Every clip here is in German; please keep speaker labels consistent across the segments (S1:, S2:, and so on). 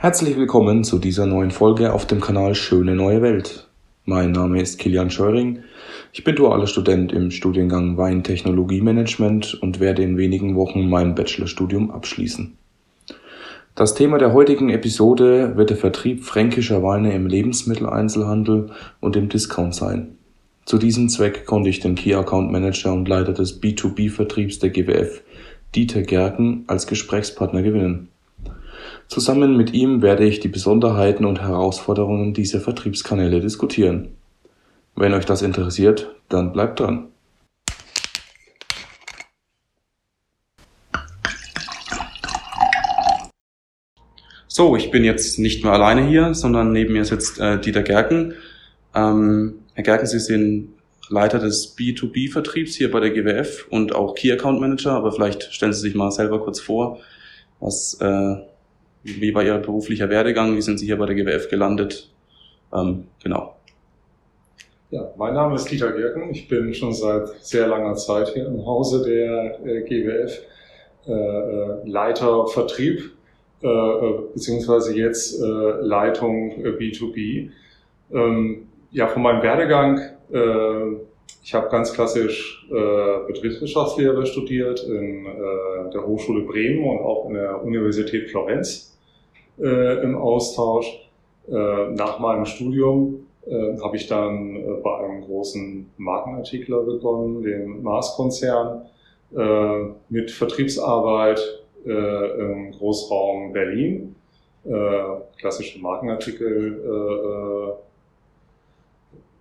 S1: Herzlich willkommen zu dieser neuen Folge auf dem Kanal Schöne Neue Welt. Mein Name ist Kilian Scheuring. Ich bin dualer Student im Studiengang Weintechnologiemanagement und werde in wenigen Wochen mein Bachelorstudium abschließen. Das Thema der heutigen Episode wird der Vertrieb fränkischer Weine im Lebensmitteleinzelhandel und im Discount sein. Zu diesem Zweck konnte ich den Key Account Manager und Leiter des B2B-Vertriebs der GWF, Dieter Gerken, als Gesprächspartner gewinnen. Zusammen mit ihm werde ich die Besonderheiten und Herausforderungen dieser Vertriebskanäle diskutieren. Wenn euch das interessiert, dann bleibt dran. So, ich bin jetzt nicht mehr alleine hier, sondern neben mir sitzt äh, Dieter Gerken. Ähm, Herr Gerken, Sie sind Leiter des B2B-Vertriebs hier bei der GWF und auch Key Account Manager, aber vielleicht stellen Sie sich mal selber kurz vor, was, äh, wie war Ihr beruflicher Werdegang, wie sind Sie hier bei der GWF gelandet? Ähm, genau.
S2: Ja, mein Name ist Dieter Gerken. Ich bin schon seit sehr langer Zeit hier im Hause der äh, GWF äh, äh, Leiter Vertrieb äh, äh, beziehungsweise jetzt äh, Leitung B2B. Ähm, ja, von meinem Werdegang, ich habe ganz klassisch Betriebswirtschaftslehre studiert in der Hochschule Bremen und auch in der Universität Florenz im Austausch. nach meinem Studium habe ich dann bei einem großen Markenartikler begonnen, dem Mars-Konzern, mit Vertriebsarbeit äh, im Großraum Berlin. Äh, klassische Markenartikel, äh, äh,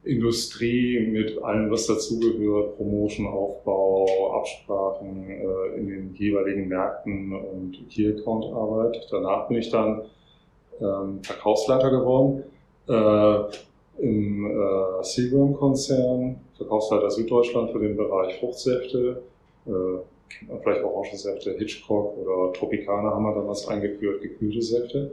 S2: Industrie mit allem, was dazugehört, Promotion, Aufbau, Absprachen äh, in den jeweiligen Märkten und Key Account Arbeit. Danach bin ich dann ähm, Verkaufsleiter geworden äh, im äh, Seagram-Konzern, Verkaufsleiter Süddeutschland für den Bereich Fruchtsäfte, äh, vielleicht Orangensäfte, Hitchcock oder Tropicana haben wir damals eingeführt, gekühlte Säfte.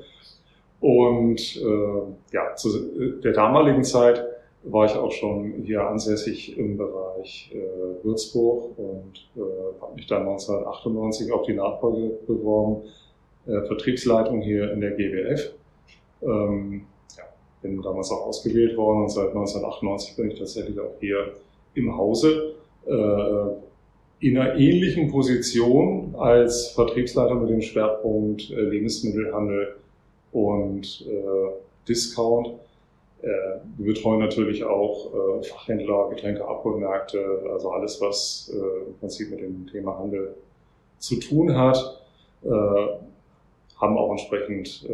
S2: Und äh, ja, zu der damaligen Zeit war ich auch schon hier ansässig im Bereich äh, Würzburg und äh, habe mich dann 1998 auf die Nachfolge beworben, äh, Vertriebsleitung hier in der GWF. Ähm, ja, bin damals auch ausgewählt worden und seit 1998 bin ich tatsächlich auch hier im Hause. Äh, in einer ähnlichen Position als Vertriebsleiter mit dem Schwerpunkt äh, Lebensmittelhandel und äh, Discount. Äh, wir betreuen natürlich auch äh, Fachhändler, Getränke, Abholmärkte, also alles, was äh, im Prinzip mit dem Thema Handel zu tun hat. Haben auch entsprechend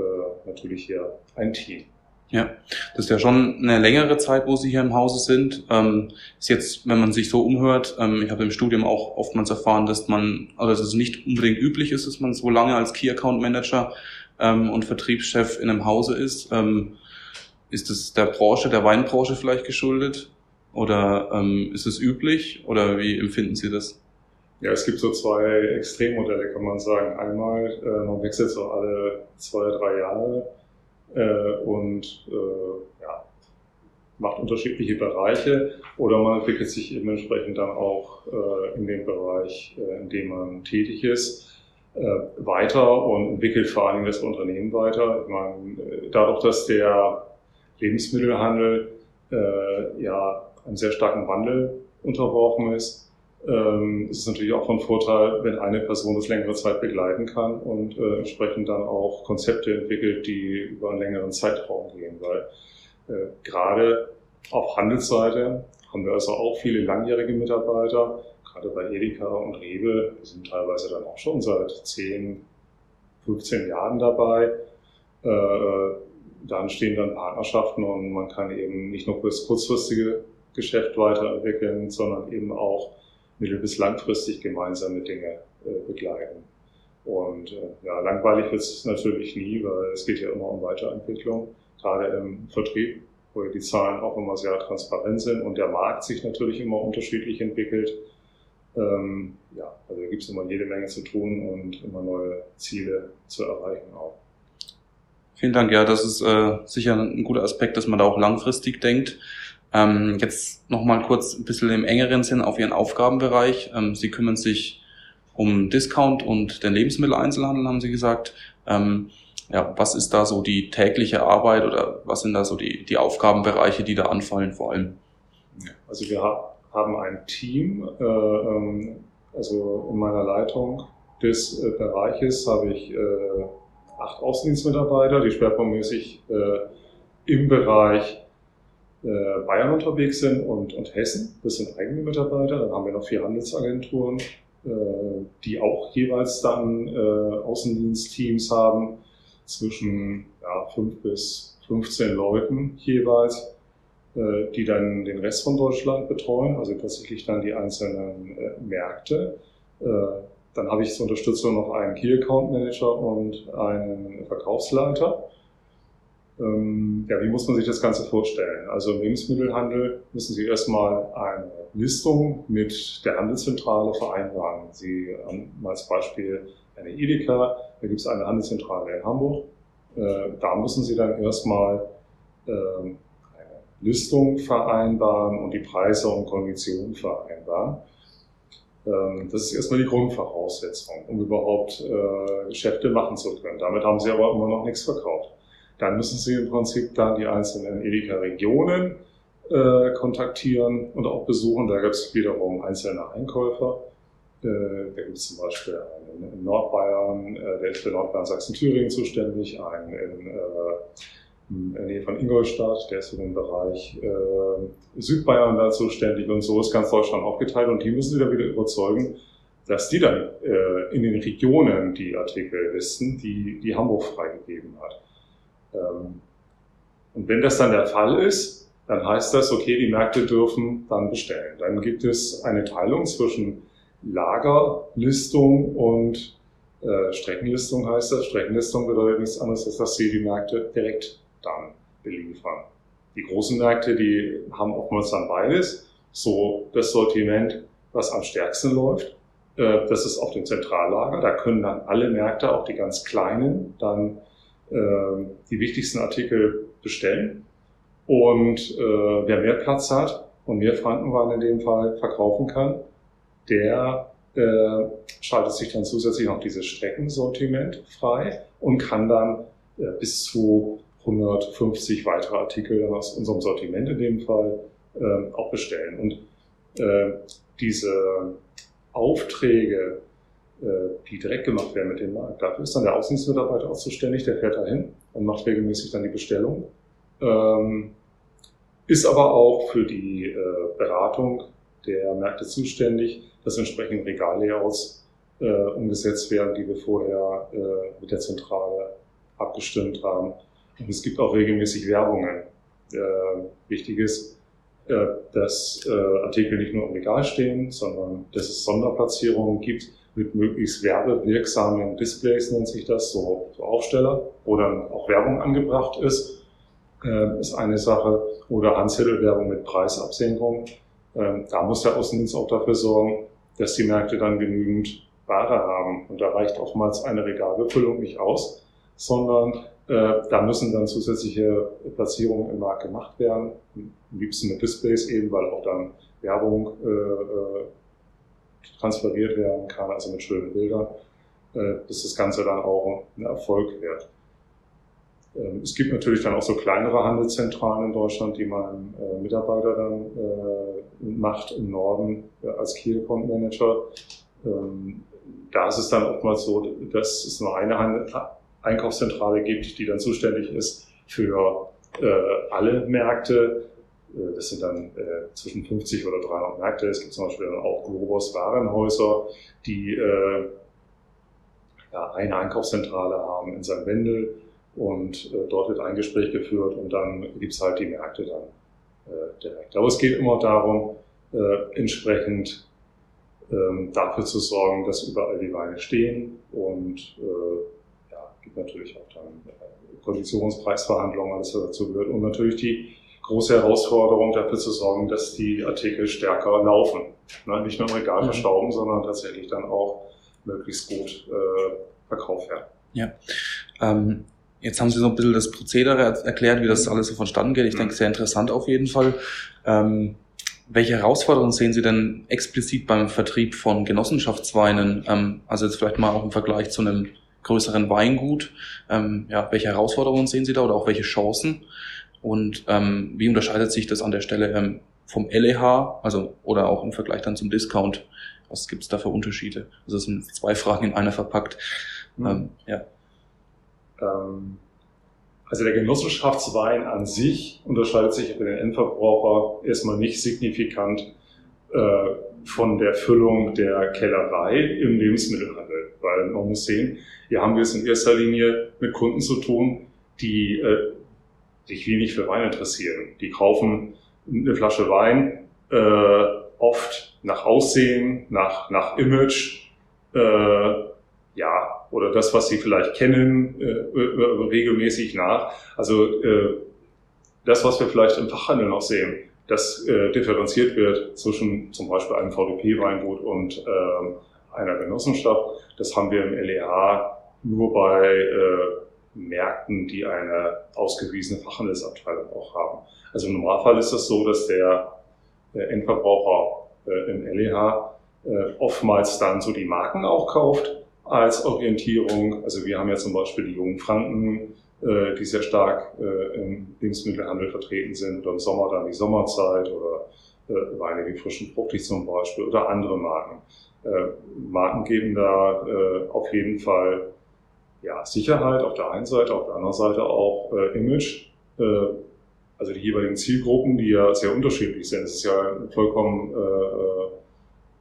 S2: natürlich hier ein Team.
S1: Ja, das ist ja schon eine längere Zeit, wo Sie hier im Hause sind. Ähm, ist jetzt, wenn man sich so umhört, ähm, ich habe im Studium auch oftmals erfahren, dass man, also dass es nicht unbedingt üblich ist, dass man so lange als Key Account Manager ähm, und Vertriebschef in einem Hause ist. Ähm, ist es der Branche, der Weinbranche vielleicht geschuldet? Oder ähm, ist es üblich? Oder wie empfinden Sie das?
S2: Ja, es gibt so zwei Extremmodelle, kann man sagen. Einmal, äh, man wechselt so alle zwei, drei Jahre äh, und äh, ja, macht unterschiedliche Bereiche oder man entwickelt sich eben entsprechend dann auch äh, in dem Bereich, äh, in dem man tätig ist, äh, weiter und entwickelt vor allem das Unternehmen weiter. Ich meine, dadurch, dass der Lebensmittelhandel äh, ja einem sehr starken Wandel unterworfen ist, ähm, ist es natürlich auch von Vorteil, wenn eine Person das längere Zeit begleiten kann und äh, entsprechend dann auch Konzepte entwickelt, die über einen längeren Zeitraum gehen, weil äh, gerade auf Handelsseite haben wir also auch viele langjährige Mitarbeiter, gerade bei Edeka und Rewe, die sind teilweise dann auch schon seit 10, 15 Jahren dabei. Äh, da entstehen dann Partnerschaften und man kann eben nicht nur das kurzfristige Geschäft weiterentwickeln, sondern eben auch mittel- bis langfristig gemeinsame Dinge äh, begleiten. Und äh, ja, langweilig wird es natürlich nie, weil es geht ja immer um Weiterentwicklung, gerade im Vertrieb, wo die Zahlen auch immer sehr transparent sind und der Markt sich natürlich immer unterschiedlich entwickelt. Ähm, ja, also da gibt es immer jede Menge zu tun und immer neue Ziele zu erreichen auch.
S1: Vielen Dank, ja, das ist äh, sicher ein guter Aspekt, dass man da auch langfristig denkt. Ähm, jetzt nochmal kurz ein bisschen im engeren Sinn auf Ihren Aufgabenbereich. Ähm, Sie kümmern sich um Discount und den Lebensmitteleinzelhandel, haben Sie gesagt. Ähm, ja, was ist da so die tägliche Arbeit oder was sind da so die, die Aufgabenbereiche, die da anfallen vor allem?
S2: Also wir haben ein Team, äh, ähm, also in meiner Leitung des äh, Bereiches habe ich äh, acht Außendienstmitarbeiter, die schwerpunktmäßig äh, im Bereich äh, Bayern unterwegs sind und, und Hessen. Das sind eigene Mitarbeiter. Dann haben wir noch vier Handelsagenturen, äh, die auch jeweils dann äh, Außendienstteams haben, zwischen ja, fünf bis 15 Leuten jeweils, äh, die dann den Rest von Deutschland betreuen, also tatsächlich dann die einzelnen äh, Märkte. Äh, dann habe ich zur Unterstützung noch einen Key Account Manager und einen Verkaufsleiter. Ähm, ja, wie muss man sich das Ganze vorstellen? Also im Lebensmittelhandel müssen Sie erstmal eine Listung mit der Handelszentrale vereinbaren. Sie haben als Beispiel eine Edeka, da gibt es eine Handelszentrale in Hamburg. Äh, da müssen Sie dann erstmal ähm, eine Listung vereinbaren und die Preise und Konditionen vereinbaren. Ähm, das ist erstmal die Grundvoraussetzung, um überhaupt äh, Geschäfte machen zu können. Damit haben Sie aber immer noch nichts verkauft. Dann müssen Sie im Prinzip dann die einzelnen Edeka-Regionen äh, kontaktieren und auch besuchen. Da gibt es wiederum einzelne Einkäufer. Äh, da gibt es zum Beispiel einen in Nordbayern, äh, der ist für Nordbayern Sachsen-Thüringen zuständig, einen in, äh, in der Nähe von Ingolstadt, der ist für den Bereich äh, Südbayern da zuständig und so ist ganz Deutschland aufgeteilt und die müssen Sie dann wieder überzeugen, dass die dann äh, in den Regionen die Artikel listen, die, die Hamburg freigegeben hat. Ähm, und wenn das dann der Fall ist, dann heißt das, okay, die Märkte dürfen dann bestellen. Dann gibt es eine Teilung zwischen Lagerlistung und äh, Streckenlistung heißt das. Streckenlistung bedeutet nichts anderes, als dass sie die Märkte direkt dann beliefern. Die großen Märkte, die haben oftmals dann beides. So das Sortiment, was am stärksten läuft, äh, das ist auf dem Zentrallager. Da können dann alle Märkte, auch die ganz kleinen, dann äh, die wichtigsten Artikel bestellen. Und äh, wer mehr Platz hat und mehr Frankenwaren in dem Fall verkaufen kann, der äh, schaltet sich dann zusätzlich noch dieses Streckensortiment frei und kann dann bis zu 150 weitere Artikel aus unserem Sortiment in dem Fall äh, auch bestellen. Und äh, diese Aufträge äh, die direkt gemacht werden mit dem Markt. Dafür ist dann der Außendienstmitarbeiter auch zuständig, der fährt dahin und macht regelmäßig dann die Bestellung. Ähm, ist aber auch für die äh, Beratung der Märkte zuständig, dass entsprechend Regallayouts äh, umgesetzt werden, die wir vorher äh, mit der Zentrale abgestimmt haben. Und es gibt auch regelmäßig Werbungen. Äh, wichtig ist, äh, dass Artikel nicht nur im Regal stehen, sondern dass es Sonderplatzierungen gibt, mit möglichst werbewirksamen Displays, nennt sich das, so, so Aufsteller, wo dann auch Werbung angebracht ist, äh, ist eine Sache. Oder Handzettelwerbung mit Preisabsenkung. Ähm, da muss der Außendienst auch dafür sorgen, dass die Märkte dann genügend Ware haben. Und da reicht oftmals eine Regalbefüllung nicht aus, sondern äh, da müssen dann zusätzliche Platzierungen im Markt gemacht werden. Am liebsten mit Displays eben, weil auch dann Werbung äh, äh transferiert werden kann, also mit schönen Bildern, äh, bis das Ganze dann auch ein Erfolg wird. Ähm, es gibt natürlich dann auch so kleinere Handelszentralen in Deutschland, die mein äh, Mitarbeiter dann äh, macht im Norden äh, als Key Account Manager. Ähm, da ist es dann oftmals so, dass es nur eine Handel Einkaufszentrale gibt, die dann zuständig ist für äh, alle Märkte äh, das sind dann äh, zwischen 50 oder 300 Märkte. Es gibt zum Beispiel dann auch Globos Warenhäuser, die äh, ja, eine Einkaufszentrale haben in St. Wendel und äh, dort wird ein Gespräch geführt und dann gibt's halt die Märkte dann äh, direkt. Aber es geht immer darum, entsprechend ähm, dafür zu sorgen, dass überall die Weine stehen und äh, gibt natürlich auch dann äh, Konditionspreisverhandlungen, alles was dazu gehört und natürlich die große Herausforderung, dafür zu sorgen, dass die Artikel stärker laufen. Ne? Nicht nur im Regal mhm. verstauben, sondern tatsächlich dann auch möglichst gut äh, verkauft werden.
S1: Ja. Ähm, jetzt haben Sie so ein bisschen das Prozedere erklärt, wie das alles so vonstatten geht. Ich mhm. denke, sehr interessant auf jeden Fall. Ähm, welche Herausforderungen sehen Sie denn explizit beim Vertrieb von Genossenschaftsweinen? Ähm, also jetzt vielleicht mal auch im Vergleich zu einem größeren Weingut. Ähm, ja, welche Herausforderungen sehen Sie da oder auch welche Chancen? Und ähm, wie unterscheidet sich das an der Stelle ähm, vom LEH, also oder auch im Vergleich dann zum Discount? Was gibt es da für Unterschiede? Also es sind zwei Fragen in einer verpackt. Mhm. Ähm, ja.
S2: Ähm, also der Genossenschaftswein an sich unterscheidet sich für den Endverbraucher erstmal nicht signifikant äh, von der Füllung der Kellerei im Lebensmittelhandel. Weil man muss sehen, hier haben wir es in erster Linie mit Kunden zu tun, die äh, sich wenig für Wein interessieren. Die kaufen eine Flasche Wein äh, oft nach Aussehen, nach, nach Image, äh, ja, oder das, was sie vielleicht kennen, äh, äh, regelmäßig nach. Also äh, das, was wir vielleicht im Fachhandel noch sehen, das äh, differenziert wird zwischen zum Beispiel einem VDP-Weingut und äh, einer Genossenschaft. Das haben wir im LEH nur bei äh, Märkten, die eine ausgewiesene Fachhandelsabteilung auch haben. Also im Normalfall ist das so, dass der, der Endverbraucher äh, im LEH äh, oftmals dann so die Marken auch kauft als Orientierung. Also wir haben ja zum Beispiel die jungen Franken, äh, die sehr stark äh, im Lebensmittelhandel vertreten sind oder im Sommer dann die Sommerzeit oder äh, Weine wie frischen Fruchtig zum Beispiel oder andere Marken. Äh, Marken geben da äh, auf jeden Fall ja, Sicherheit auf der einen Seite, auf der anderen Seite auch äh, Image. Also die jeweiligen Zielgruppen, die ja sehr unterschiedlich sind. Es ist ja vollkommen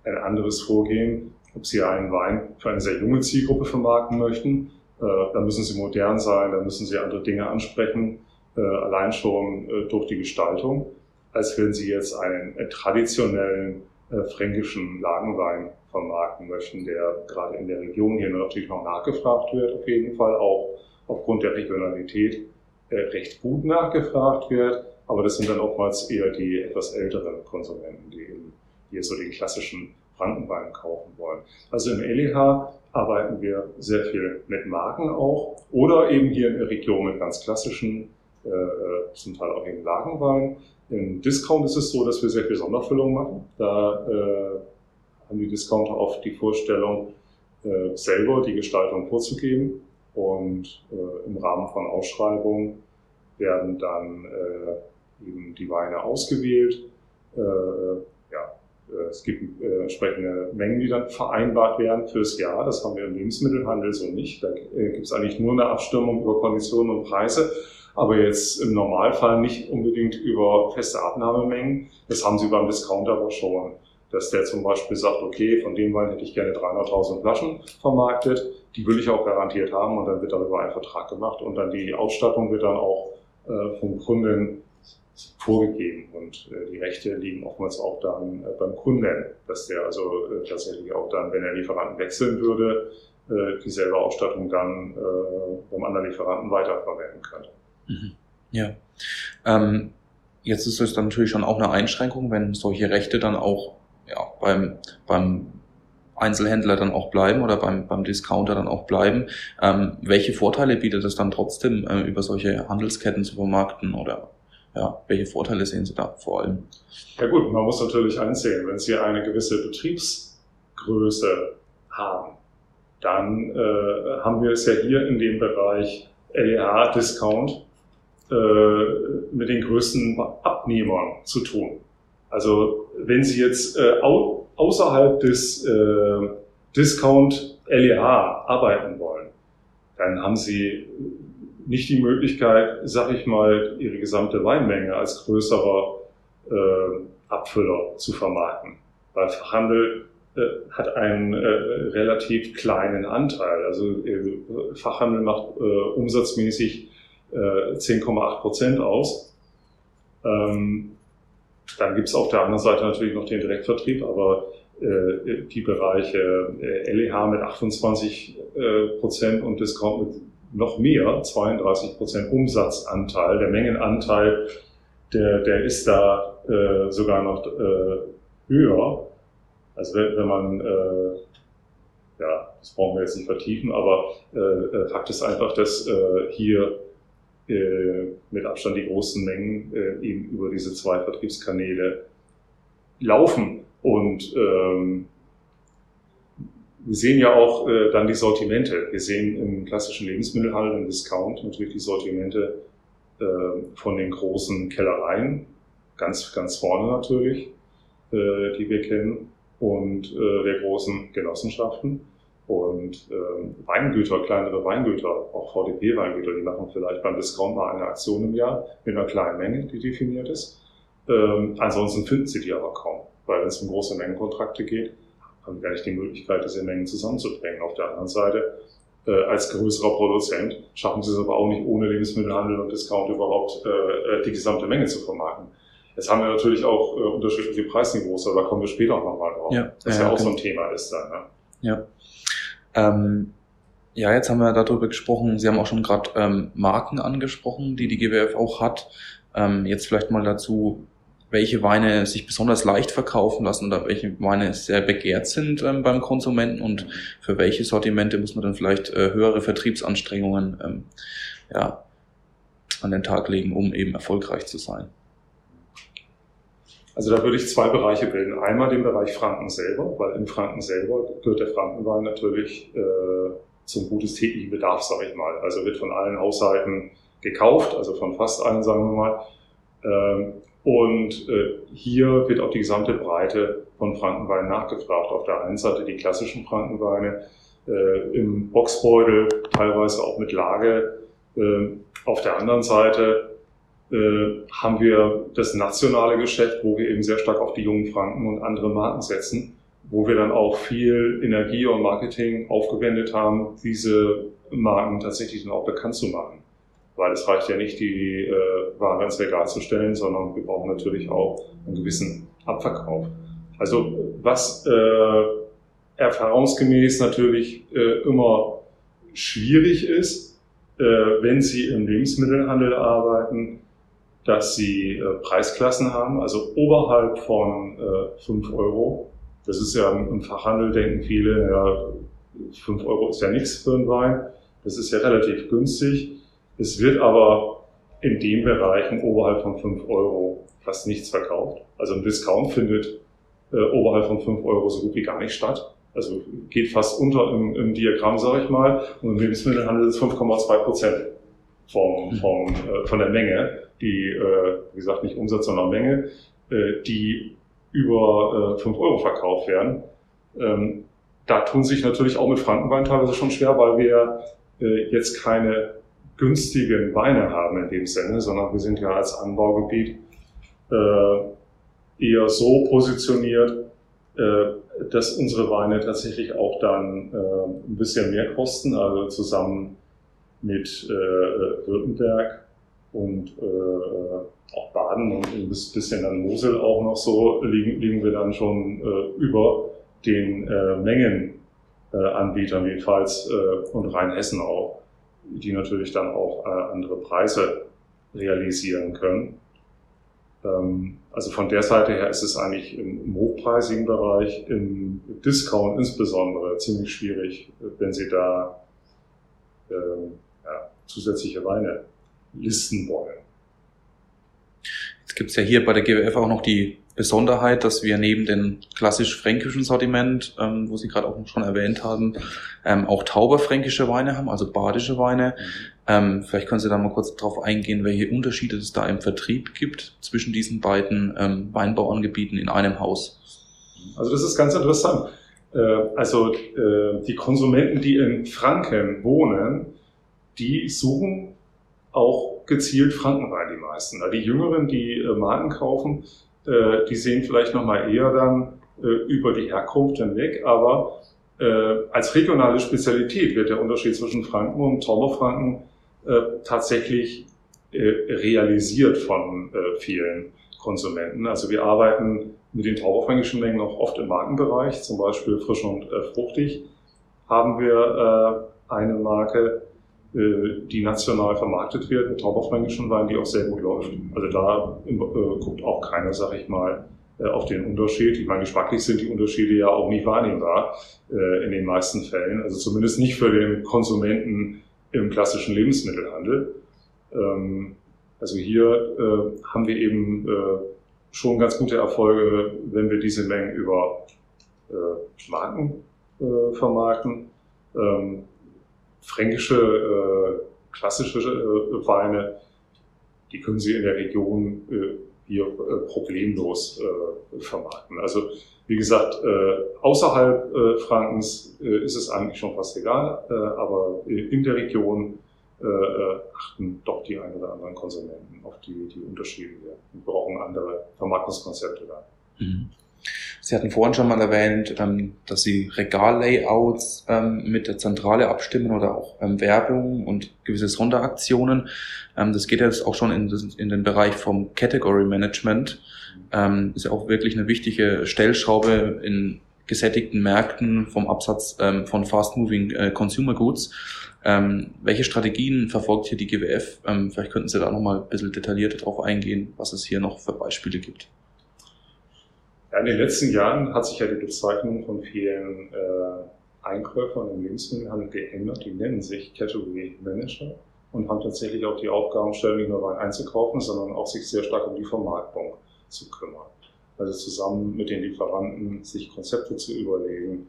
S2: ein anderes Vorgehen, ob Sie einen Wein für eine sehr junge Zielgruppe vermarkten möchten. Äh, da müssen Sie modern sein, da müssen Sie andere Dinge ansprechen, äh, allein schon äh, durch die Gestaltung, als wenn Sie jetzt einen traditionellen äh, fränkischen Lagenwein vermarkten möchten, der gerade in der Region hier natürlich noch nachgefragt wird, auf jeden Fall auch aufgrund der Regionalität äh, recht gut nachgefragt wird. Aber das sind dann oftmals eher die etwas älteren Konsumenten, die eben hier so den klassischen Frankenwein kaufen wollen. Also im LEH arbeiten wir sehr viel mit Marken auch oder eben hier in der Region mit ganz klassischen, äh, äh zum Teil auch eben Lagenwein. Im Discount ist es so, dass wir sehr viel Sonderfüllung machen. Da äh, haben die Discounter oft die Vorstellung, äh, selber die Gestaltung vorzugeben. Und äh, im Rahmen von Ausschreibungen werden dann äh, eben die Weine ausgewählt. Äh, ja, äh, es gibt äh, entsprechende Mengen, die dann vereinbart werden fürs Jahr. Das haben wir im Lebensmittelhandel so nicht. Da äh, gibt es eigentlich nur eine Abstimmung über Konditionen und Preise, aber jetzt im Normalfall nicht unbedingt über feste Abnahmemengen. Das haben sie beim Discounter aber schon dass der zum Beispiel sagt, okay, von dem Wein hätte ich gerne 300.000 Flaschen vermarktet, die will ich auch garantiert haben und dann wird darüber ein Vertrag gemacht und dann die Ausstattung wird dann auch äh, vom Kunden vorgegeben und äh, die Rechte liegen oftmals auch dann äh, beim Kunden, dass der also tatsächlich auch dann, wenn er Lieferanten wechseln würde, dieselbe Ausstattung dann beim anderen Lieferanten weiterverwenden könnte.
S1: Mhm. Ja. Ähm, jetzt ist es dann natürlich schon auch eine Einschränkung, wenn solche Rechte dann auch ja, beim, beim Einzelhändler dann auch bleiben oder beim, beim Discounter dann auch bleiben. Ähm, welche Vorteile bietet es dann trotzdem, äh, über solche Handelsketten zu vermarkten oder ja, welche Vorteile sehen Sie da vor allem?
S2: Ja gut, man muss natürlich einsehen, wenn Sie eine gewisse Betriebsgröße haben, dann äh, haben wir es ja hier in dem Bereich LEH-Discount äh, mit den größten Abnehmern zu tun. Also wenn Sie jetzt äh, au außerhalb des äh, Discount LEA arbeiten wollen, dann haben Sie nicht die Möglichkeit, sag ich mal, Ihre gesamte Weinmenge als größerer äh, Abfüller zu vermarkten. Weil Fachhandel äh, hat einen äh, relativ kleinen Anteil. Also äh, Fachhandel macht äh, umsatzmäßig äh, 10,8 Prozent aus. Ähm, dann gibt es auf der anderen Seite natürlich noch den Direktvertrieb, aber äh, die Bereiche äh, LEH mit 28 äh, Prozent und Discount mit noch mehr, 32 Prozent Umsatzanteil, der Mengenanteil, der, der ist da äh, sogar noch äh, höher. Also wenn, wenn man, äh, ja, das brauchen wir jetzt nicht vertiefen, aber äh, äh Fakt ist einfach, dass äh, hier äh, mit Abstand die großen Mengen äh, eben über diese zwei Vertriebskanäle laufen. Und ähm, wir sehen ja auch äh, dann die Sortimente. Wir sehen im klassischen Lebensmittelhandel, im Discount natürlich die Sortimente äh, von den großen Kellereien, ganz, ganz vorne natürlich, äh, die wir kennen, und äh, der großen Genossenschaften. Und ähm, Weingüter, kleinere Weingüter, auch VDP-Weingüter, die machen vielleicht beim Discount mal eine Aktion im Jahr mit einer kleinen Menge, die definiert ist. Ähm, ansonsten finden sie die aber kaum, weil wenn es um große Mengenkontrakte geht, haben wir gar nicht die Möglichkeit, diese Mengen zusammenzubringen. Auf der anderen Seite, äh, als größerer Produzent schaffen sie es aber auch nicht ohne Lebensmittelhandel und Discount überhaupt äh, äh die gesamte Menge zu vermarkten. Jetzt haben wir natürlich auch äh, unterschiedliche Preisniveaus, aber da kommen wir später auch nochmal drauf. Ja, das ja, ja auch okay. so ein Thema ist dann. Ne?
S1: Ja. Ähm, ja, jetzt haben wir darüber gesprochen. Sie haben auch schon gerade ähm, Marken angesprochen, die die GWF auch hat. Ähm, jetzt vielleicht mal dazu, welche Weine sich besonders leicht verkaufen lassen oder welche Weine sehr begehrt sind ähm, beim Konsumenten und für welche Sortimente muss man dann vielleicht äh, höhere Vertriebsanstrengungen ähm, ja, an den Tag legen, um eben erfolgreich zu sein.
S2: Also da würde ich zwei Bereiche bilden. Einmal den Bereich Franken selber, weil in Franken selber gehört der Frankenwein natürlich äh, zum gutes täglichen Bedarf, sage ich mal. Also wird von allen Haushalten gekauft, also von fast allen, sagen wir mal. Ähm, und äh, hier wird auch die gesamte Breite von Frankenwein nachgefragt. Auf der einen Seite die klassischen Frankenweine äh, im Boxbeutel, teilweise auch mit Lage. Äh, auf der anderen Seite haben wir das nationale Geschäft, wo wir eben sehr stark auf die jungen Franken und andere Marken setzen, wo wir dann auch viel Energie und Marketing aufgewendet haben, diese Marken tatsächlich dann auch bekannt zu machen. Weil es reicht ja nicht, die äh, Ware ins Regal zu stellen, sondern wir brauchen natürlich auch einen gewissen Abverkauf. Also was äh, erfahrungsgemäß natürlich äh, immer schwierig ist, äh, wenn Sie im Lebensmittelhandel arbeiten, dass sie äh, Preisklassen haben, also oberhalb von äh, 5 Euro. Das ist ja im Fachhandel, denken viele, ja, 5 Euro ist ja nichts für einen Wein. Das ist ja relativ günstig. Es wird aber in den Bereichen oberhalb von 5 Euro fast nichts verkauft. Also ein Discount findet äh, oberhalb von 5 Euro so gut wie gar nicht statt. Also geht fast unter im, im Diagramm, sage ich mal. Und im Lebensmittelhandel ist es 5,2 Prozent vom, vom, äh, von der Menge die, äh, wie gesagt, nicht Umsatz, sondern Menge, äh, die über äh, 5 Euro verkauft werden. Ähm, da tun sich natürlich auch mit Frankenwein teilweise schon schwer, weil wir äh, jetzt keine günstigen Weine haben in dem Sinne, sondern wir sind ja als Anbaugebiet äh, eher so positioniert, äh, dass unsere Weine tatsächlich auch dann äh, ein bisschen mehr kosten, also zusammen mit äh, Württemberg und äh, auch Baden und ein bisschen an Mosel auch noch so, liegen, liegen wir dann schon äh, über den äh, Mengenanbietern äh, wie Pfalz äh, und Rheinhessen auch, die natürlich dann auch äh, andere Preise realisieren können. Ähm, also von der Seite her ist es eigentlich im, im hochpreisigen Bereich, im Discount insbesondere, ziemlich schwierig, wenn Sie da äh, zusätzliche Weine listen wollen.
S1: Jetzt gibt es ja hier bei der GWF auch noch die Besonderheit, dass wir neben dem klassisch fränkischen Sortiment, ähm, wo Sie gerade auch schon erwähnt haben, ähm, auch tauberfränkische Weine haben, also badische Weine. Mhm. Ähm, vielleicht können Sie da mal kurz darauf eingehen, welche Unterschiede es da im Vertrieb gibt zwischen diesen beiden ähm, Weinbauangebieten in einem Haus.
S2: Also das ist ganz interessant. Äh, also äh, die Konsumenten, die in Franken wohnen, die suchen auch gezielt Frankenwein, die meisten. Die Jüngeren, die äh, Marken kaufen, äh, die sehen vielleicht nochmal eher dann äh, über die Herkunft hinweg, aber als regionale Spezialität wird der Unterschied zwischen Franken und Tauberfranken tatsächlich realisiert von vielen Konsumenten. Also wir arbeiten mit den tauberfränkischen Mengen auch oft im Markenbereich, zum Beispiel frisch und fruchtig haben wir eine Marke, die national vermarktet wird mit tauberfränkischen Wein, die auch sehr gut läuft. Also da äh, guckt auch keiner, sag ich mal, äh, auf den Unterschied. Ich meine, geschmacklich sind die Unterschiede ja auch nicht wahrnehmbar äh, in den meisten Fällen. Also zumindest nicht für den Konsumenten im klassischen Lebensmittelhandel. Ähm, also hier äh, haben wir eben äh, schon ganz gute Erfolge, wenn wir diese Mengen über Marken äh, vermarkten. Ähm, fränkische äh, klassische äh, Weine, die können Sie in der Region äh, hier äh, problemlos äh, vermarkten. Also wie gesagt, äh, außerhalb Frankens ist es eigentlich schon fast egal, aber in der Region achten doch die ein oder anderen Konsumenten auf die, die Unterschiede und brauchen andere Vermarktungskonzepte da. Mhm.
S1: Sie hatten vorhin schon mal erwähnt, ähm, dass Sie Regallayouts ähm, mit der Zentrale abstimmen oder auch ähm, Werbung und gewisse Sonderaktionen. Das geht jetzt auch schon in den Bereich vom Category Management. Ist ja auch wirklich eine wichtige Stellschraube in gesättigten Märkten vom Absatz von Fast-Moving äh, Consumer Goods. welche Strategien verfolgt hier die GWF? vielleicht könnten Sie da nochmal ein bisschen detaillierter drauf eingehen, was es hier noch für Beispiele gibt.
S2: Ja, in den letzten Jahren hat sich ja die Bezeichnung von vielen äh, Einkäufern im Lebensmittelhandel geändert. Die nennen sich Category Manager und haben tatsächlich auch die Aufgabenstellung, nicht nur Wein einzukaufen, sondern auch sich sehr stark um die Vermarktung zu kümmern. Also zusammen mit den Lieferanten sich Konzepte zu überlegen,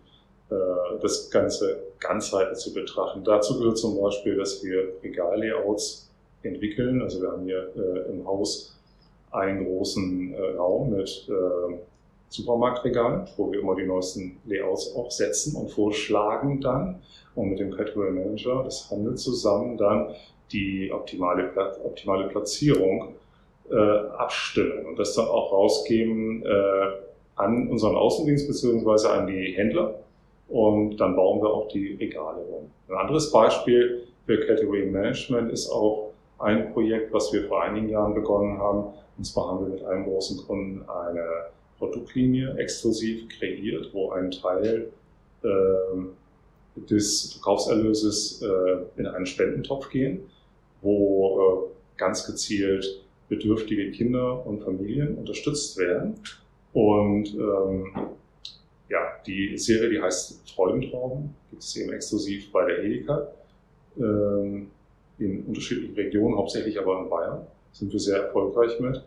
S2: äh, das Ganze ganzheitlich zu betrachten. Dazu gehört zum Beispiel, dass wir Regallayouts entwickeln. Also wir haben hier äh, im Haus einen großen äh, Raum mit Supermarktregal, wo wir immer die neuesten Layouts auch setzen und vorschlagen dann und mit dem Category Manager des Handels zusammen dann die optimale, optimale Platzierung äh, abstimmen und das dann auch rausgeben äh, an unseren Außendienst beziehungsweise an die Händler und dann bauen wir auch die Regale um. Ein anderes Beispiel für Category Management ist auch ein Projekt, was wir vor einigen Jahren begonnen haben. Und zwar haben wir mit einem großen Kunden eine Produktlinie exklusiv kreiert, wo ein Teil äh, des Verkaufserlöses äh, in einen Spendentopf gehen, wo äh, ganz gezielt bedürftige Kinder und Familien unterstützt werden. Und ähm, ja, die Serie, die heißt Freudentrauben, gibt es eben exklusiv bei der Edeka ähm, in unterschiedlichen Regionen, hauptsächlich aber in Bayern, sind wir sehr erfolgreich mit.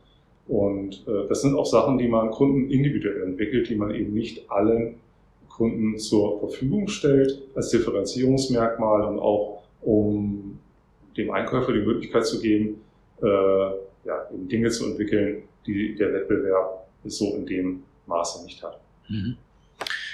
S2: Und äh, das sind auch Sachen, die man Kunden individuell entwickelt, die man eben nicht allen Kunden zur Verfügung stellt als Differenzierungsmerkmal und auch um dem Einkäufer die Möglichkeit zu geben, äh, ja, eben Dinge zu entwickeln, die der Wettbewerb so in dem Maße nicht hat. Mhm.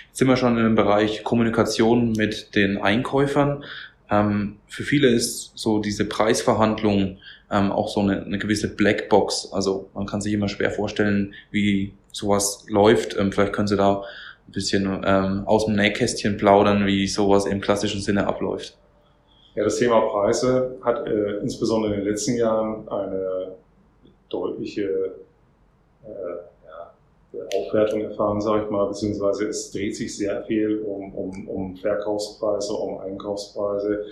S1: Jetzt sind wir schon im Bereich Kommunikation mit den Einkäufern. Ähm, für viele ist so diese Preisverhandlung ähm, auch so eine, eine gewisse Blackbox. Also man kann sich immer schwer vorstellen, wie sowas läuft. Ähm, vielleicht können Sie da ein bisschen ähm, aus dem Nähkästchen plaudern, wie sowas im klassischen Sinne abläuft.
S2: Ja, das Thema Preise hat äh, insbesondere in den letzten Jahren eine deutliche äh, ja, Aufwertung erfahren, sage ich mal, beziehungsweise es dreht sich sehr viel um, um, um Verkaufspreise, um Einkaufspreise.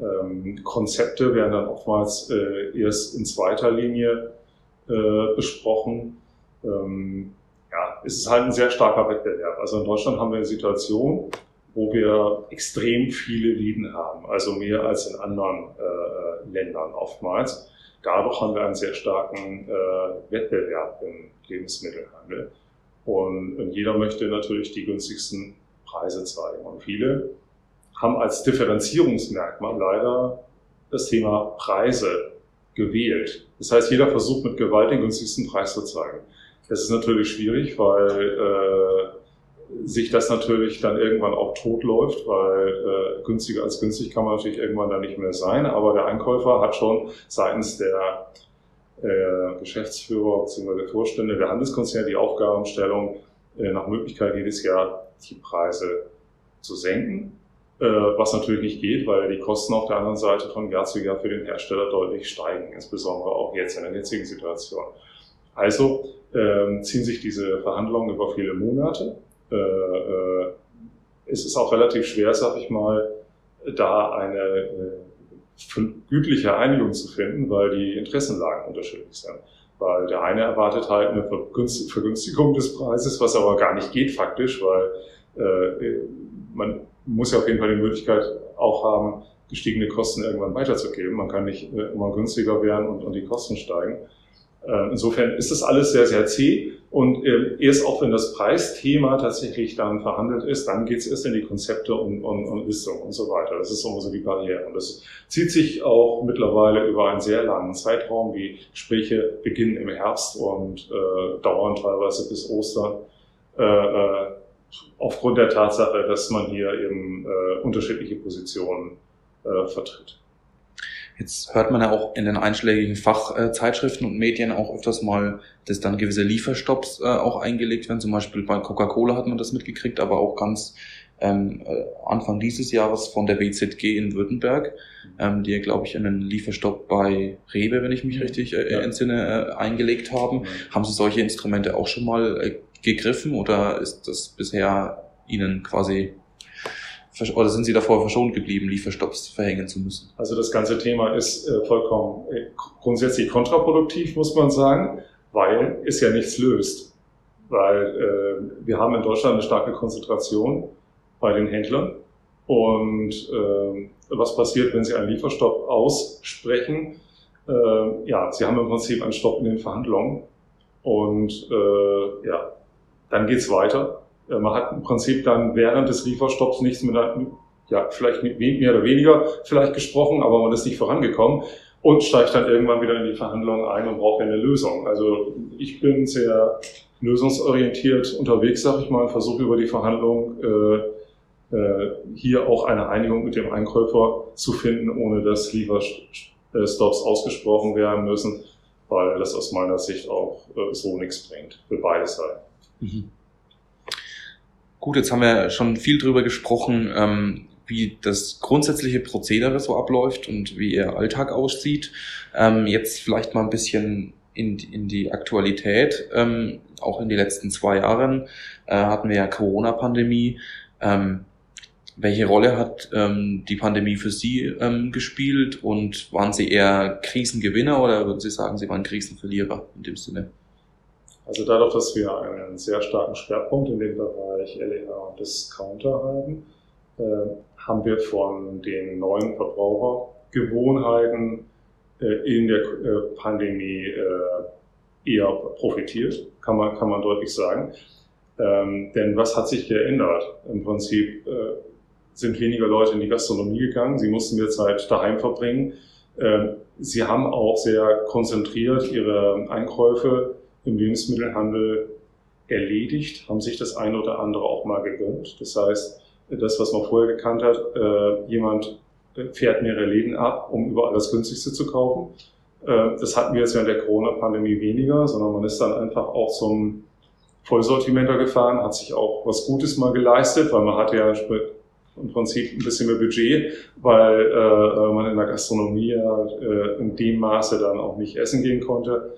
S2: Ähm, Konzepte werden dann oftmals äh, erst in zweiter Linie äh, besprochen. Ähm, ja, es ist halt ein sehr starker Wettbewerb. Also in Deutschland haben wir eine Situation, wo wir extrem viele Läden haben, also mehr als in anderen äh, Ländern oftmals. Dadurch haben wir einen sehr starken äh, Wettbewerb im Lebensmittelhandel. Und, und jeder möchte natürlich die günstigsten Preise zeigen. Und viele haben als Differenzierungsmerkmal leider das Thema Preise gewählt. Das heißt, jeder versucht mit Gewalt den günstigsten Preis zu zeigen. Das ist natürlich schwierig, weil äh, sich das natürlich dann irgendwann auch totläuft, weil äh, günstiger als günstig kann man natürlich irgendwann dann nicht mehr sein. Aber der Einkäufer hat schon seitens der äh, Geschäftsführer bzw. Vorstände der Handelskonzerne die Aufgabenstellung, äh, nach Möglichkeit jedes Jahr die Preise zu senken was natürlich nicht geht, weil die Kosten auf der anderen Seite von Jahr zu Jahr für den Hersteller deutlich steigen, insbesondere auch jetzt in der jetzigen Situation. Also ähm, ziehen sich diese Verhandlungen über viele Monate. Äh, äh, es ist auch relativ schwer, sag ich mal, da eine äh, gütliche Einigung zu finden, weil die Interessenlagen unterschiedlich sind. Weil der eine erwartet halt eine Vergünstigung des Preises, was aber gar nicht geht faktisch, weil äh, man muss ja auf jeden Fall die Möglichkeit auch haben, gestiegene Kosten irgendwann weiterzugeben. Man kann nicht äh, immer günstiger werden und, und die Kosten steigen. Äh, insofern ist das alles sehr, sehr zäh. Und äh, erst auch wenn das Preisthema tatsächlich dann verhandelt ist, dann geht es erst in die Konzepte und, und, und Listungen und so weiter. Das ist so die Barriere. Und das zieht sich auch mittlerweile über einen sehr langen Zeitraum. Die Gespräche beginnen im Herbst und äh, dauern teilweise bis Ostern. Äh, äh, aufgrund der Tatsache, dass man hier eben äh, unterschiedliche Positionen äh, vertritt.
S1: Jetzt hört man ja auch in den einschlägigen Fachzeitschriften und Medien auch öfters mal, dass dann gewisse Lieferstopps äh, auch eingelegt werden. Zum Beispiel bei Coca-Cola hat man das mitgekriegt, aber auch ganz ähm, äh, Anfang dieses Jahres von der WZG in Württemberg, ähm, die ja, glaube ich, einen Lieferstopp bei Rewe, wenn ich mich richtig äh, entsinne, äh, eingelegt haben. Ja. Haben Sie solche Instrumente auch schon mal äh, gegriffen oder ist das bisher Ihnen quasi oder sind Sie davor verschont geblieben, Lieferstopps verhängen zu müssen?
S2: Also das ganze Thema ist äh, vollkommen äh, grundsätzlich kontraproduktiv, muss man sagen, weil es ja nichts löst. Weil äh, wir haben in Deutschland eine starke Konzentration bei den Händlern. Und äh, was passiert, wenn Sie einen Lieferstopp aussprechen? Äh, ja, Sie haben im Prinzip einen Stopp in den Verhandlungen. Und ja, dann geht's weiter. Äh, man hat im Prinzip dann während des Lieferstopps nichts mit, ja, vielleicht mehr oder weniger vielleicht gesprochen, aber man ist nicht vorangekommen und steigt dann irgendwann wieder in die Verhandlungen ein und braucht eine Lösung. Also ich bin sehr lösungsorientiert unterwegs, sag ich mal, versuche über die Verhandlungen äh, äh, hier auch eine Einigung mit dem Einkäufer zu finden, ohne dass Lieferstops ausgesprochen werden müssen, weil das aus meiner Sicht auch äh, so nichts bringt für beide Seiten. Mhm.
S1: Gut, jetzt haben wir schon viel drüber gesprochen, ähm, wie das grundsätzliche Prozedere so abläuft und wie Ihr Alltag aussieht. Ähm, jetzt vielleicht mal ein bisschen in, in die Aktualität. Ähm, auch in den letzten zwei Jahren äh, hatten wir ja Corona-Pandemie. Ähm, welche Rolle hat ähm, die Pandemie für Sie ähm, gespielt und waren Sie eher Krisengewinner oder würden Sie sagen, Sie waren Krisenverlierer in dem Sinne?
S2: Also dadurch, dass wir einen sehr starken Schwerpunkt in dem Bereich LEH und Discounter haben, äh, haben wir von den neuen Verbrauchergewohnheiten äh, in der äh, Pandemie äh, eher profitiert, kann man, kann man deutlich sagen. Ähm, denn was hat sich geändert? Im Prinzip äh, sind weniger Leute in die Gastronomie gegangen, sie mussten mehr Zeit daheim verbringen. Ähm, sie haben auch sehr konzentriert ihre Einkäufe im Lebensmittelhandel erledigt, haben sich das eine oder andere auch mal gegönnt. Das heißt, das, was man vorher gekannt hat, äh, jemand fährt mehrere Läden ab, um überall das günstigste zu kaufen. Äh, das hatten wir jetzt während der Corona-Pandemie weniger, sondern man ist dann einfach auch zum Vollsortimenter gefahren, hat sich auch was Gutes mal geleistet, weil man hatte ja im Prinzip ein bisschen mehr Budget, weil äh, man in der Gastronomie ja, äh, in dem Maße dann auch nicht essen gehen konnte.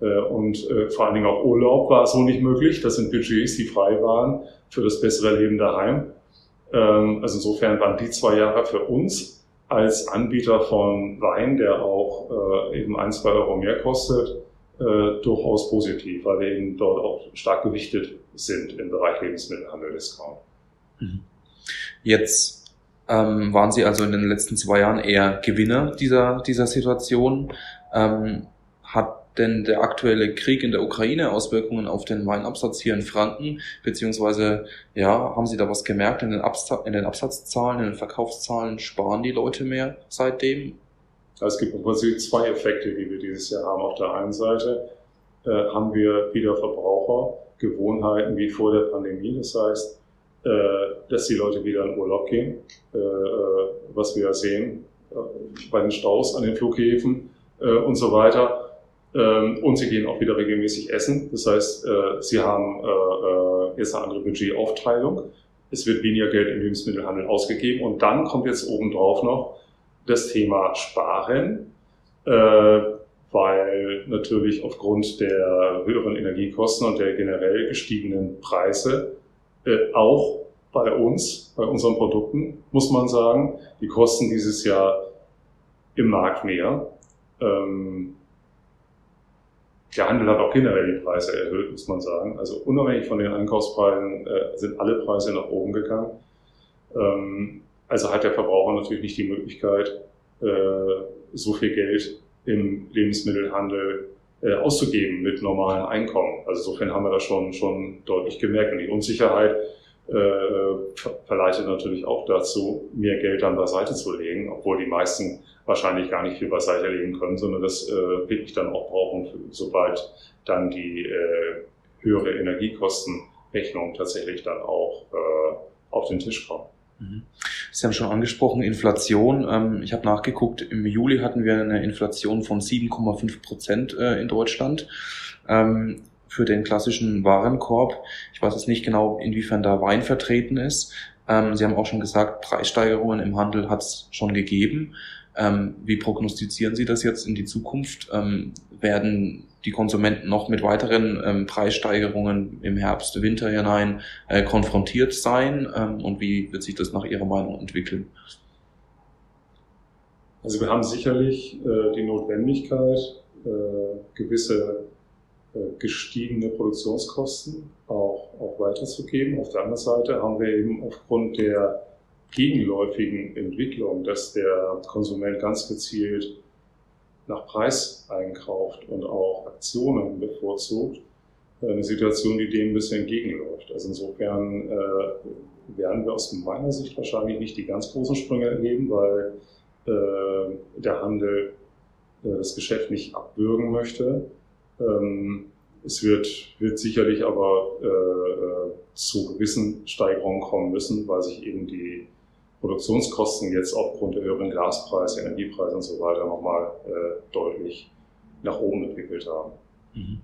S2: Äh, und äh, vor allen Dingen auch Urlaub war so nicht möglich. Das sind Budgets, die frei waren für das bessere Leben daheim. Ähm, also insofern waren die zwei Jahre für uns als Anbieter von Wein, der auch äh, eben ein, zwei Euro mehr kostet, durchaus positiv, weil wir eben dort auch stark gewichtet sind im Bereich Lebensmittelhandel Discount.
S1: Mhm. Jetzt ähm, waren Sie also in den letzten zwei Jahren eher Gewinner dieser, dieser Situation. Ähm, hat denn der aktuelle Krieg in der Ukraine Auswirkungen auf den Weinabsatz hier in Franken? Beziehungsweise, ja, haben Sie da was gemerkt in den, Absa in den Absatzzahlen, in den Verkaufszahlen? Sparen die Leute mehr seitdem?
S2: Es gibt im Prinzip zwei Effekte, die wir dieses Jahr haben. Auf der einen Seite äh, haben wir wieder Verbrauchergewohnheiten wie vor der Pandemie. Das heißt, äh, dass die Leute wieder in Urlaub gehen, äh, äh was wir ja sehen äh, bei den Staus an den Flughäfen äh, und so weiter und sie gehen auch wieder regelmäßig essen. Das heißt, äh, sie haben äh, äh, jetzt eine andere Budgetaufteilung. Es wird weniger Geld im Lebensmittelhandel ausgegeben. Und dann kommt jetzt obendrauf noch das Thema Sparen, weil natürlich aufgrund der höheren Energiekosten und der generell gestiegenen Preise auch bei uns, bei unseren Produkten, muss man sagen, die kosten dieses Jahr im Markt mehr. Ähm, der Handel hat auch generell die Preise erhöht, muss man sagen. Also unabhängig von den Einkaufspreisen äh, sind alle Preise nach oben gegangen. Ähm, also hat der Verbraucher natürlich nicht die Möglichkeit, äh, so viel Geld im Lebensmittelhandel äh, auszugeben mit normalen Einkommen. Also insofern haben wir das schon, schon deutlich gemerkt. Und die Unsicherheit äh, verleitet natürlich auch dazu, mehr Geld dann beiseite zu legen, obwohl die meisten wahrscheinlich gar nicht viel beiseite legen können, sondern das äh, wirklich dann auch brauchen, sobald dann die äh, höhere Energiekostenrechnung tatsächlich dann auch äh, auf den Tisch kommt.
S1: Mhm. Sie haben schon angesprochen, Inflation. Ähm, ich habe nachgeguckt, im Juli hatten wir eine Inflation von 7,5 Prozent äh, in Deutschland ähm, für den klassischen Warenkorb. Ich weiß jetzt nicht genau, inwiefern da Wein vertreten ist. Ähm, Sie haben auch schon gesagt, Preissteigerungen im Handel hat es schon gegeben. Wie prognostizieren Sie das jetzt in die Zukunft? Werden die Konsumenten noch mit weiteren ähm, Preissteigerungen im Herbst, Winter hinein äh, konfrontiert sein ähm, und wie wird sich das nach Ihrer Meinung entwickeln?
S2: Also wir haben sicherlich äh, die Notwendigkeit, äh, gewisse gestiegene Produktionskosten auch, auch weiterzugeben. Auf der anderen Seite haben wir eben aufgrund der gegenläufigen Entwicklung, dass der Konsument ganz gezielt nach Preis einkauft und auch Aktionen bevorzugt, äh, eine Situation, die dem ein bisschen entgegenläuft. Also insofern äh, werden wir aus meiner Sicht wahrscheinlich nicht die ganz großen Sprünge erleben, weil äh, der Handel äh, das Geschäft nicht abwürgen möchte. Ähm, es wird, wird sicherlich aber äh, äh, zu gewissen Steigerungen kommen müssen, weil sich eben die Produktionskosten jetzt aufgrund der höheren Gaspreise, Energiepreise und so weiter nochmal äh, deutlich nach oben entwickelt haben.
S1: Mhm.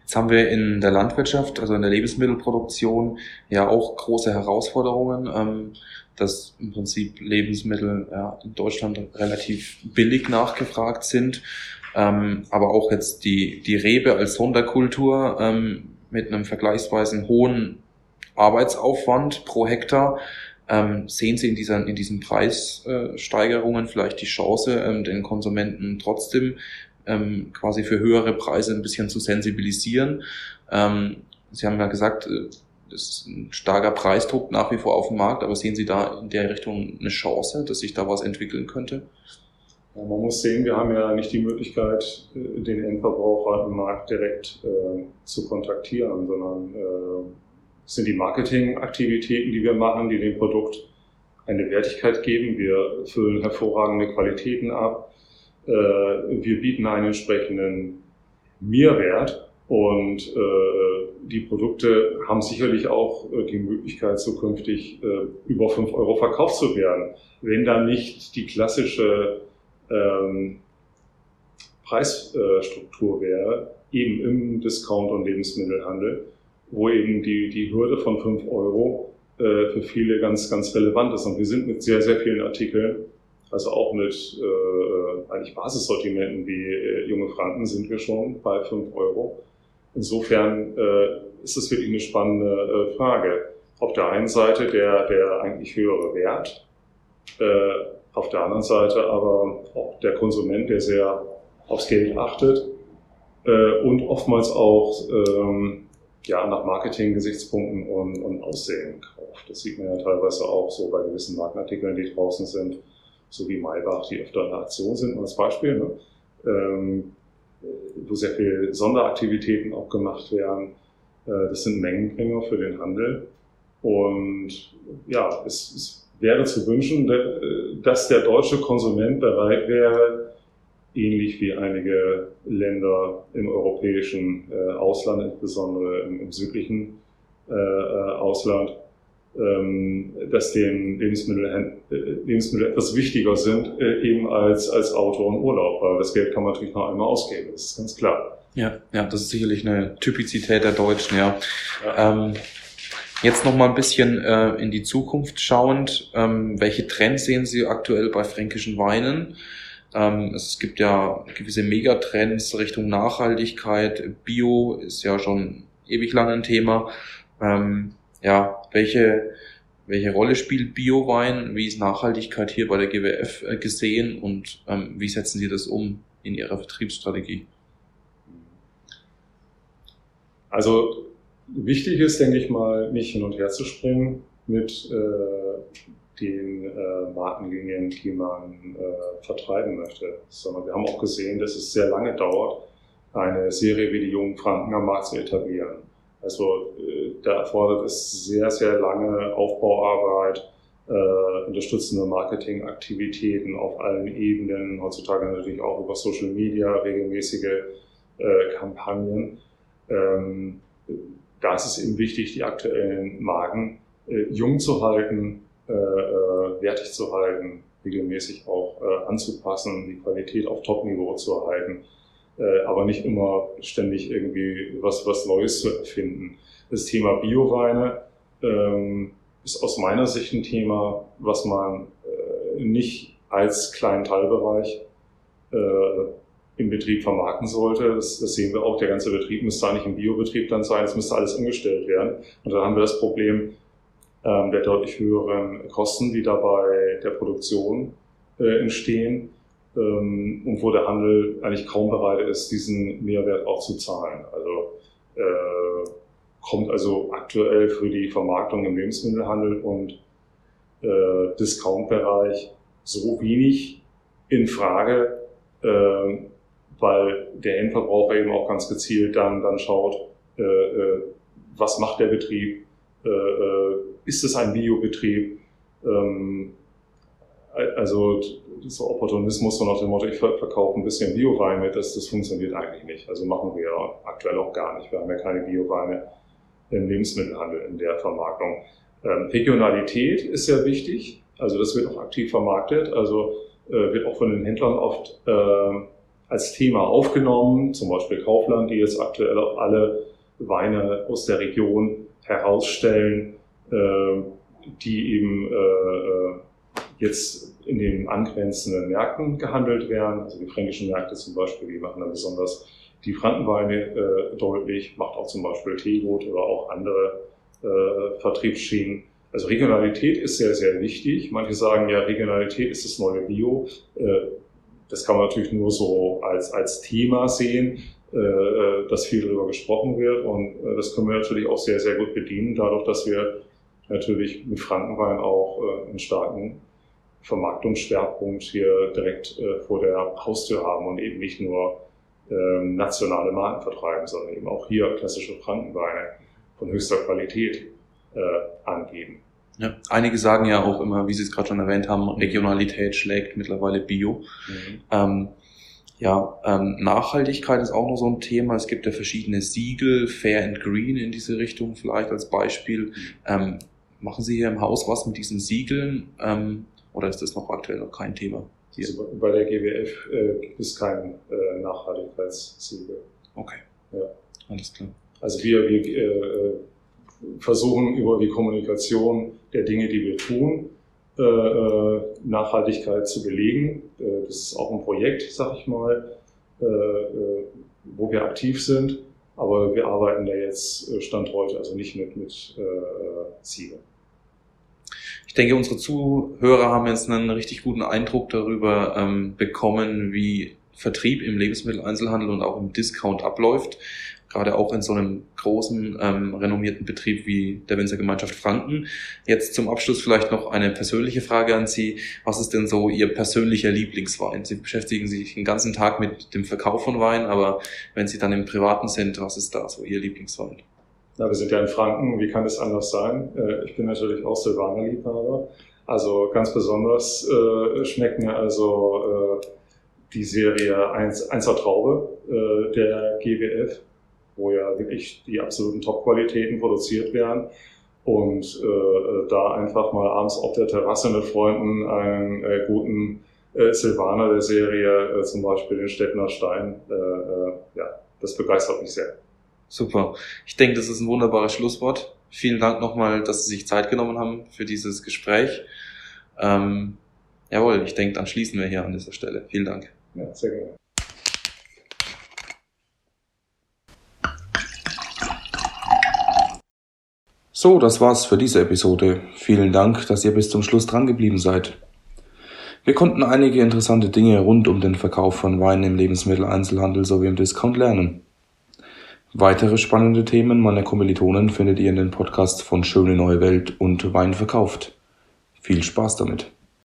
S1: Jetzt haben wir in der Landwirtschaft, also in der Lebensmittelproduktion, ja auch große Herausforderungen, ähm, dass im Prinzip Lebensmittel ja, in Deutschland relativ billig nachgefragt sind, ähm, aber auch jetzt die, die Rebe als Sonderkultur ähm, mit einem vergleichsweise hohen Arbeitsaufwand pro Hektar ähm, sehen Sie in, dieser, in diesen Preissteigerungen vielleicht die Chance, ähm, den Konsumenten trotzdem ähm, quasi für höhere Preise ein bisschen zu sensibilisieren? Ähm, Sie haben ja gesagt, äh, es ist ein starker Preisdruck nach wie vor auf dem Markt, aber sehen Sie da in der Richtung eine Chance, dass sich da was entwickeln könnte?
S2: Man muss sehen, wir haben ja nicht die Möglichkeit, äh, den Endverbraucher im Markt direkt äh, zu kontaktieren, sondern äh, das sind die Marketingaktivitäten, die wir machen, die dem Produkt eine Wertigkeit geben. Wir füllen hervorragende Qualitäten ab. Äh, wir bieten einen entsprechenden Mehrwert und äh, die Produkte haben sicherlich auch äh, die Möglichkeit, zukünftig über fünf Euro verkauft zu werden, wenn da nicht die klassische ähm, Preisstruktur wäre, eben im Discount- und Lebensmittelhandel wo eben die, die Hürde von 5 Euro äh, für viele ganz, ganz relevant ist. Und wir sind mit sehr, sehr vielen Artikeln, also auch mit äh, eigentlich Basissortimenten wie äh, junge Franken sind wir schon bei 5 Euro. Insofern äh, ist das wirklich eine spannende äh, Frage. Auf der einen Seite der, der eigentlich höhere Wert, äh, auf der anderen Seite aber auch der Konsument, der sehr aufs Geld achtet äh, und oftmals auch ähm, ja, nach Marketing-Gesichtspunkten und, und Aussehen kauft. Das sieht man ja teilweise auch so bei gewissen Markenartikeln, die draußen sind, so wie Maybach, die öfter in der Aktion sind, als Beispiel, ne? ähm, wo sehr viel Sonderaktivitäten auch gemacht werden. Äh, das sind Mengenbringer für den Handel. Und ja, es, es wäre zu wünschen, dass der deutsche Konsument bereit wäre, ähnlich wie einige Länder im europäischen äh, Ausland, insbesondere im, südlichen äh, äh Ausland, ähm, dass den Lebensmittel, äh, Lebensmittel etwas wichtiger sind, äh, eben als, als Auto und Urlaub, weil das Geld kann man natürlich noch einmal ausgeben, das ist ganz klar.
S1: Ja, ja, das ist sicherlich eine Typizität der Deutschen, ja. ja. Ähm, Jetzt noch mal ein bisschen äh, in die Zukunft schauend. Ähm, welche Trends sehen Sie aktuell bei fränkischen Weinen? Ähm, es gibt ja gewisse Megatrends Richtung Nachhaltigkeit. Bio ist ja schon ewig lang ein Thema. Ähm, ja, welche, welche Rolle spielt Biowein? Wie ist Nachhaltigkeit hier bei der GWF äh, gesehen und ähm, wie setzen Sie das um in Ihrer Vertriebsstrategie?
S2: Also wichtig ist, denke ich mal, nicht hin und her zu springen mit äh, den äh, Markenlinien, die man äh, vertreiben möchte, sondern wir haben auch gesehen, dass es sehr lange dauert, eine Serie wie die Jungen Franken am Markt zu etablieren. Also äh, da erfordert es sehr, sehr lange Aufbauarbeit, äh, unterstützende Marketingaktivitäten auf allen Ebenen, heutzutage natürlich auch über Social Media, regelmäßige äh, Kampagnen. Ähm, da ist es eben wichtig, die aktuellen Marken äh, jung zu halten, äh, äh, wertig zu halten, regelmäßig auch äh, anzupassen, die Qualität auf Top-Niveau zu erhalten, äh, aber nicht immer ständig irgendwie was, was Neues zu erfinden. Das Thema Bioweine ähm, ist aus meiner Sicht ein Thema, was man äh, nicht als kleinen Teilbereich äh, im Betrieb vermarkten sollte. Das, das, sehen wir auch. Der ganze Betrieb müsste eigentlich ein Biobetrieb dann sein. Es müsste alles umgestellt werden. Und dann haben wir das Problem ähm, der deutlich höheren Kosten, die dabei der Produktion äh, entstehen ähm, und wo der Handel eigentlich kaum bereit ist, diesen Mehrwert auch zu zahlen. Also äh, kommt also aktuell für die Vermarktung im Lebensmittelhandel und äh, Discount-Bereich so wenig in Frage, äh, weil der Endverbraucher eben auch ganz gezielt dann, dann schaut, äh, äh was macht der Betrieb, äh, äh, ist es ein Biobetrieb, ähm, also dieser Opportunismus so nach dem Motto, ich verkaufe ein bisschen Biowein mit, das, das funktioniert eigentlich nicht. Also machen wir aktuell auch gar nicht. Wir haben ja keine Bioweine im Lebensmittelhandel in der Vermarktung. Ähm, Regionalität ist sehr wichtig, also das wird auch aktiv vermarktet, also äh, wird auch von den Händlern oft äh, als Thema aufgenommen, zum Beispiel Kaufland, die jetzt aktuell auch alle Weine aus der Region herausstellen, äh, die eben äh, äh, jetzt in den angrenzenden Märkten gehandelt werden. Also die fränkischen Märkte zum Beispiel, die machen dann besonders die Frankenweine äh, deutlich, macht auch zum Beispiel Teegut oder auch andere Vertriebsschienen. Also Regionalität ist sehr, sehr wichtig. Manche sagen ja, Regionalität ist das neue Bio. Äh, das kann man natürlich nur so als, als Thema sehen, äh, dass viel darüber gesprochen wird. Und äh, das können wir natürlich auch sehr, sehr gut bedienen, dadurch, dass wir natürlich mit Frankenwein auch äh, einen starken Vermarktungsschwerpunkt hier direkt äh, vor der Haustür haben und eben nicht nur ähm, nationale Marken vertreiben, sondern eben auch hier klassische Frankenweine von höchster Qualität äh, angeben.
S1: Ja, einige sagen ja auch immer, wie Sie es gerade schon erwähnt haben, Regionalität schlägt mittlerweile Bio. Mhm. Ähm, ja, ähm, Nachhaltigkeit ist auch noch so ein Thema. Es gibt ja verschiedene Siegel, Fair and Green in diese Richtung vielleicht als Beispiel. Ähm, machen Sie hier im Haus was mit diesen Siegeln ähm, oder ist das noch aktuell noch kein Thema?
S2: Also bei der GWF äh, gibt es kein äh, Nachhaltigkeitssiegel.
S1: Okay.
S2: Ja. Alles klar. Also wir, wir äh, versuchen über die Kommunikation der Dinge, die wir tun, äh, äh Nachhaltigkeit zu belegen. Äh, das ist auch ein Projekt, sag ich mal, äh, äh, wo wir aktiv sind. Aber wir arbeiten da jetzt äh, Stand heute also nicht mit, mit Siegeln.
S1: Ich denke, unsere Zuhörer haben jetzt einen richtig guten Eindruck darüber ähm, bekommen, wie Vertrieb im Lebensmitteleinzelhandel und auch im Discount abläuft gerade auch in so einem großen, ähm, renommierten Betrieb wie der Winzer Gemeinschaft Franken. Jetzt zum Abschluss vielleicht noch eine persönliche Frage an Sie. Was ist denn so Ihr persönlicher Lieblingswein? Sie beschäftigen sich den ganzen Tag mit dem Verkauf von Wein, aber wenn Sie dann im Privaten sind, was ist da so Ihr Lieblingswein?
S2: Na, wir sind ja in Franken, wie kann es anders sein? Äh, ich bin natürlich auch Silvaner-Liebhaber. Also ganz besonders äh, schmeckt mir also äh, die Serie 1, 1er Traube äh, der GWF wo ja wirklich die absoluten Top-Qualitäten produziert werden. Und äh, da einfach mal abends auf der Terrasse mit Freunden einen äh, guten äh, Silvaner der Serie, äh, zum Beispiel den Stettner Stein, äh, äh, ja, das begeistert mich sehr.
S1: Super. Ich denke, das ist ein wunderbares Schlusswort. Vielen Dank nochmal, dass Sie sich Zeit genommen haben für dieses Gespräch. Ähm, jawohl, ich denke, dann schließen wir hier an dieser Stelle. Vielen Dank.
S2: Ja, sehr gerne.
S1: So, das war's für diese Episode. Vielen Dank, dass ihr bis zum Schluss dran geblieben seid. Wir konnten einige interessante Dinge rund um den Verkauf von Wein im Lebensmitteleinzelhandel sowie im Discount lernen. Weitere spannende Themen meiner Kommilitonen findet ihr in den Podcasts von Schöne Neue Welt und Wein verkauft. Viel Spaß damit.